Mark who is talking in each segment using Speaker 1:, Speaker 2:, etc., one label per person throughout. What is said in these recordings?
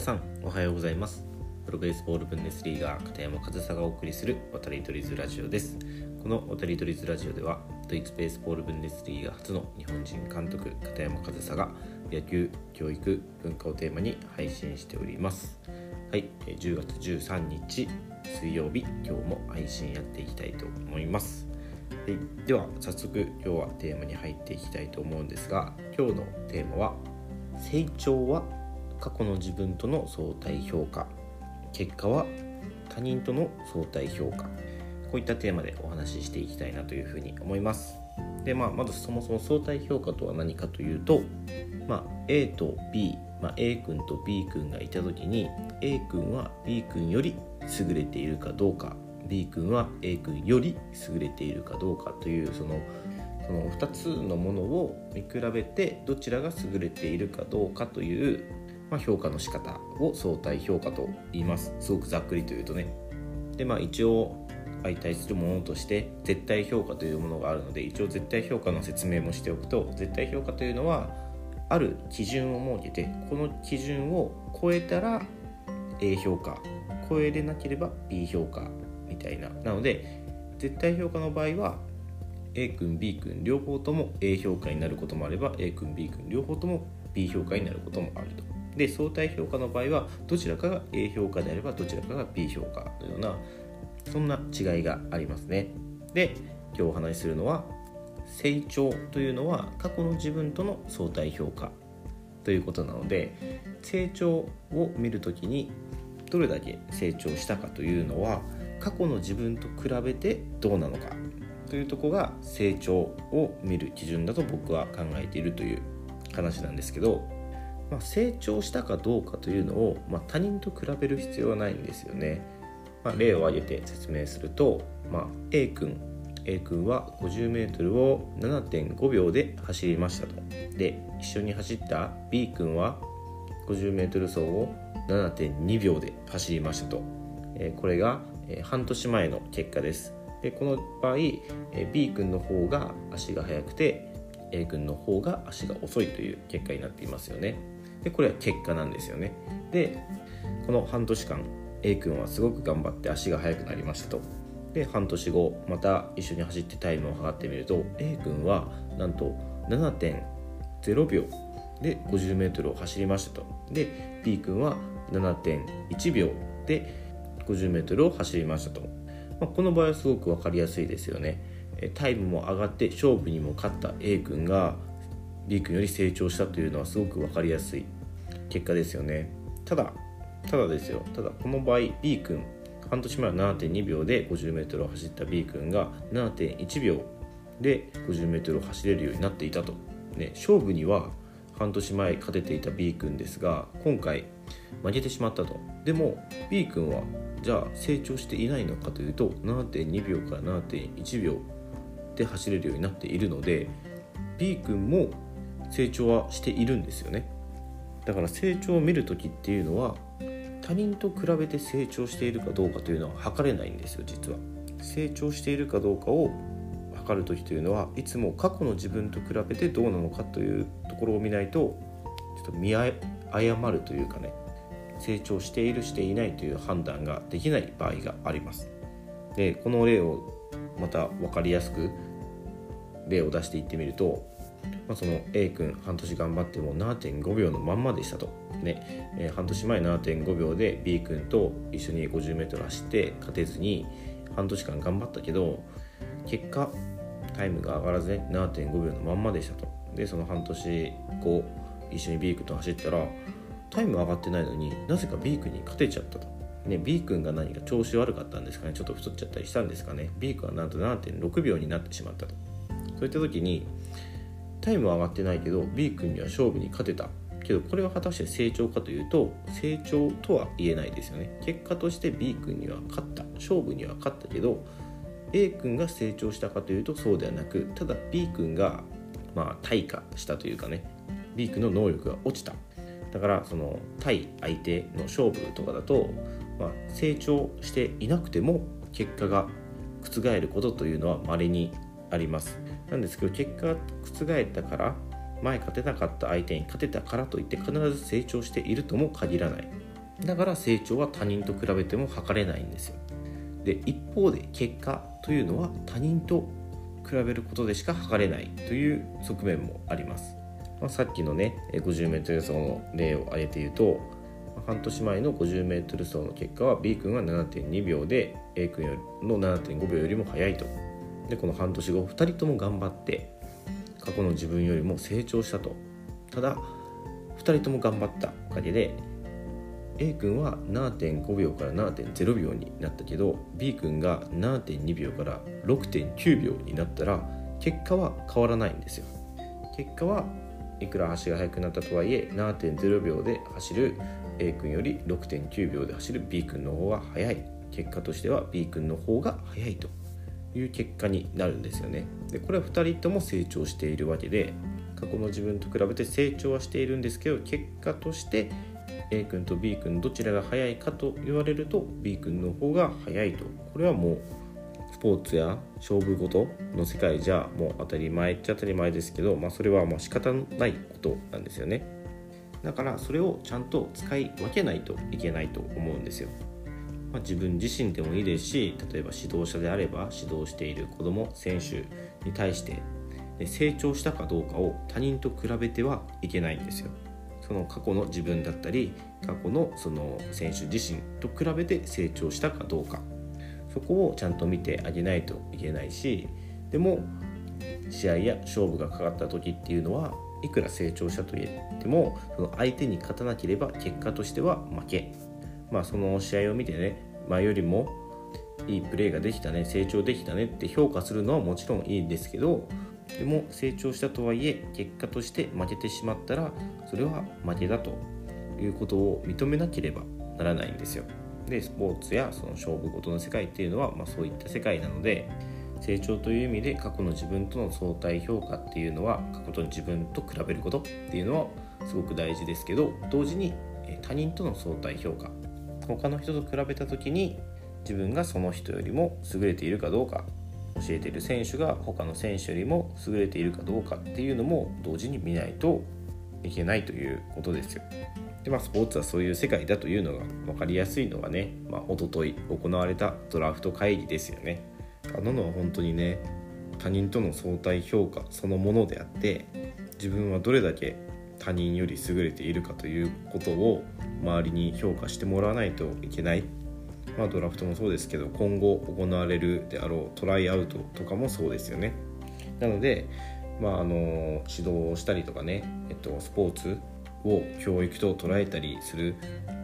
Speaker 1: さんおはようございます。プログレスボールブンデスリーガー片山和沙がお送りする渡り鳥ズラジオです。この渡り鳥ズラジオではドイツベースボールブンデスリーガー初の日本人監督片山和沙が野球教育文化をテーマに配信しております。はい10月13日水曜日今日も配信やっていきたいと思います。はい、では早速今日はテーマに入っていきたいと思うんですが今日のテーマは成長は過去の自分との相対評価。結果は他人との相対評価。こういったテーマでお話ししていきたいなというふうに思います。で、まあ、まずそもそも相対評価とは何かというと、まあ、A と B、まあ、A 君と B 君がいた時に A 君は B 君より優れているかどうか B 君は A 君より優れているかどうかというそのその2つのものを見比べてどちらが優れているかどうかという、まあ、評価の仕方を相対評価と言います。すごくざっくりというとね。でまあ一応相対するものとして絶対評価というものがあるので一応絶対評価の説明もしておくと絶対評価というのはある基準を設けてこの基準を超えたら A 評価超えれなければ B 評価みたいな。なので絶対評価の場合は A 君 B 君両方とも A 評価になることもあれば A 君 B 君両方とも B 評価になることもあると。で相対評価の場合はどちらかが A 評価であればどちらかが B 評価のようなそんな違いがありますね。で今日お話しするのは成長というのは過去の自分との相対評価ということなので成長を見るときにどれだけ成長したかというのは過去の自分と比べてどうなのかというとこが成長を見る基準だと僕は考えているという話なんですけど、まあ、成長したかどうかというのを、まあ、他人と比べる必要はないんですよね。まあ、例を挙げて説明すると、まあ、A 君 A 君は 50m を7.5秒で走りましたと。で一緒に走った B 君は 50m 走を7.2秒で走りましたと。えこれがえ半年前の結果です。でこの場合え B 君の方が足が速くて A 君の方が足が遅いという結果になっていますよね。でこれは結果なんですよね。でこの半年間 A 君はすごく頑張って足が速くなりましたと。で半年後また一緒に走ってタイムを測ってみると A 君はなんと7.0秒で 50m を走りましたと。で B 君は7.1秒で 50m を走りましたと、まあ、この場合はすごく分かりやすいですよねタイムも上がって勝負にも勝った A 君が B 君より成長したというのはすごく分かりやすい結果ですよね。ただただですよ。ただこの場合 B 君半年前は7.2秒で 50m を走った B 君が7.1秒で 50m を走れるようになっていたと、ね、勝負には半年前勝てていた B 君ですが今回負けてしまったと。でも B 君はじゃあ成長していないのかというと7.2秒から7.1秒で走れるようになっているので B 君も成長はしているんですよね。だから成長を見る時っていうのは他人と比べて成長しているかどうかというのは測れないんですよ実は。成長しているかどうかを測る時というのはいつも過去の自分と比べてどうなのかというところを見ないとちょっと見誤るというかね成長しているしていないという判断ができない場合があります。でこの例をまた分かりやすく例を出していってみると、まあ、その A 君半年頑張っても7.5秒のまんまでしたと、ねえー、半年前7.5秒で B 君と一緒に 50m 走って勝てずに半年間頑張ったけど結果タイムが上がらずね7.5秒のまんまでしたと。でその半年後一緒に B 君と走ったらタイム上がってないのになぜか B 君に勝てちゃったと。ね、B 君が何か調子悪かったんですかね。ちょっと太っちゃったりしたんですかね。B 君はなんと7.6秒になってしまったと。そういった時にタイムは上がってないけど B 君には勝負に勝てた。けどこれは果たして成長かというと成長とは言えないですよね。結果として B 君には勝った。勝負には勝ったけど A 君が成長したかというとそうではなくただ B 君がまあ退化したというかね。B 君の能力が落ちた。だからその対相手の勝負とかだと、まあ、成長していなくても結果が覆ることというのは稀にあります。なんですけど結果が覆ったから前勝てなかった相手に勝てたからといって必ず成長しているとも限らない。だから成長は他人と比べても測れないんですよ。で一方で結果というのは他人と比べることでしか測れないという側面もあります、まあ、さっきのね 50m 走の例を挙げて言うと半年前の 50m 走の結果は B 君は7.2秒で A 君の7.5秒よりも速いと。でこの半年後2人とも頑張って過去の自分よりも成長したと。ただ2人とも頑張ったおかげで A 君は7.5秒から7.0秒になったけど B 君が7.2秒から6.9秒になったら結果は変わらないんですよ。結果はいくら足が速くなったとはいえ7.0秒で走る A 君より6.9秒で走る B 君の方が速い。結果としては B 君の方が速いと。いう結果になるんですよね。でこれは2人とも成長しているわけで過去の自分と比べて成長はしているんですけど結果として A 君と B 君どちらが速いかと言われると B 君の方が速いと。これはもうスポーツや勝負事の世界じゃもう当たり前っちゃ当たり前ですけど、まあ、それはまあ仕方ないことなんですよね。だからそれをちゃんと使い分けないといけないと思うんですよ。まあ、自分自身でもいいですし例えば指導者であれば指導している子ども選手に対して成長したかどうかを他人と比べてはいけないんですよ。その過去の自分だったり過去のその選手自身と比べて成長したかどうかそこをちゃんと見てあげないといけないしでも試合や勝負がかかった時っていうのはいくら成長したと言ってもその相手に勝たなければ結果としては負けまあ、その試合を見てね前よりもいいプレーができたね成長できたねって評価するのはもちろんいいんですけどでも成長したとはいえ結果として負けてしまったらそれは負けだということを認めなければならないんですよ。でスポーツやその勝負事の世界っていうのは、まあ、そういった世界なので成長という意味で過去の自分との相対評価っていうのは過去との自分と比べることっていうのはすごく大事ですけど同時に他人との相対評価他の人と比べた時に自分がその人よりも優れているかどうか教えている選手が他の選手よりも優れているかどうかっていうのも同時に見ないといけないということですよ。でまあ、スポーツはそういう世界だというのが分かりやすいのがね、まあ、一昨日行われたドラフト会議ですよね。あののは本当にね他人との相対評価そのものであって自分はどれだけ他人より優れているかということを周りに評価してもらわないといけない、まあ、ドラフトもそうですけど今後行われるであろうトライアウトとかもそうですよね。なので、まあ、あの指導をしたりとかね、えっと、スポーツを教育と捉えたりする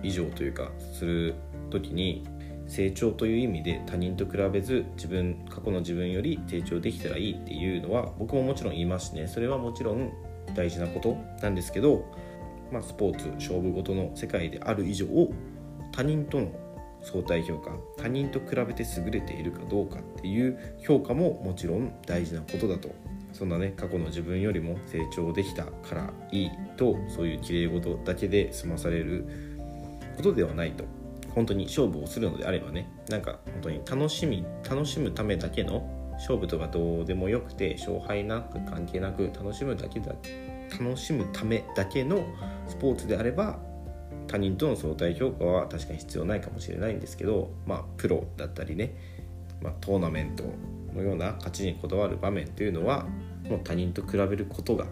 Speaker 1: 以上というかする時に成長という意味で他人と比べず自分過去の自分より成長できたらいいっていうのは僕ももちろん言いますしね。それはもちろん大事なことなんですけど、まあ、スポーツ勝負事の世界である以上他人との相対評価他人と比べて優れているかどうかっていう評価ももちろん大事なことだと。そんなね過去の自分よりも成長できたからいいとそういうきれい事だけで済まされることではないと。本当に勝負をするのであればねなんか本当に楽しみ楽しむためだけの勝負とかどうでもよくて勝敗なく関係なく楽しむだけだ楽しむためだけのスポーツであれば他人との相対評価は確かに必要ないかもしれないんですけど、まあ、プロだったりね、まあ、トーナメントのような勝ちにこだわる場面というのはもう他人と比べることが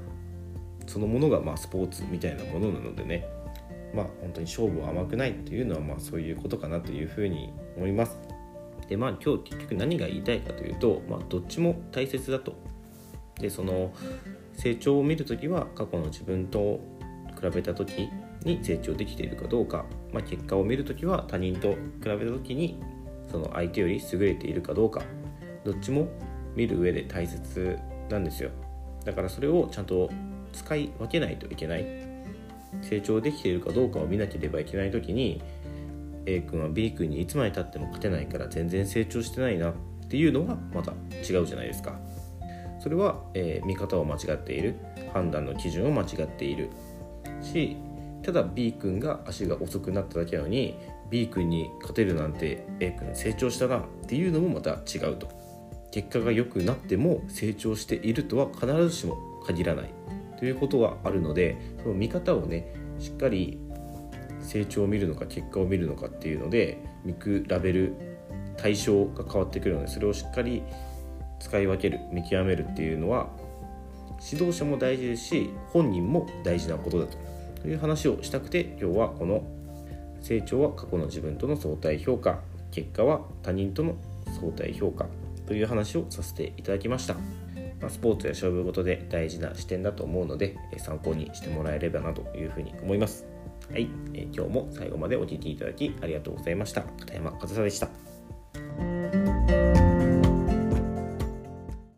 Speaker 1: そのものがまあスポーツみたいなものなのでねまあ本当に勝負は甘くないっていうのはまあそういうことかなというふうに思います。でまあ今日結局何が言いたいかというと、まあ、どっちも大切だと。でその成長を見る時は過去の自分と比べた時に成長できているかどうか、まあ、結果を見る時は他人と比べた時にその相手より優れているかどうか。どっちも見る上で大切なんですよ。だからそれをちゃんと使い分けないといけない。成長できているかどうかを見なければいけない時に A 君は B 君にいつまでたっても勝てないから全然成長してないなっていうのはまた違うじゃないですか。それは、えー、見方を間違っている判断の基準を間違っている。しただ B 君が足が遅くなっただけなのに B 君に勝てるなんて A 君成長したなっていうのもまた違うと。結果が良くなっても成長しているとは必ずしも限らないということがあるのでその見方をねしっかり成長を見るのか結果を見るのかっていうので見比べる対象が変わってくるのでそれをしっかり使い分ける見極めるっていうのは指導者も大事ですし本人も大事なことだという話をしたくて今日はこの成長は過去の自分との相対評価結果は他人との相対評価という話をさせていただきました。まスポーツや勝負事で大事な視点だと思うので参考にしてもらえればなというふうに思います。はい、え今日も最後までお聴きいただきありがとうございました。片山和沙でした。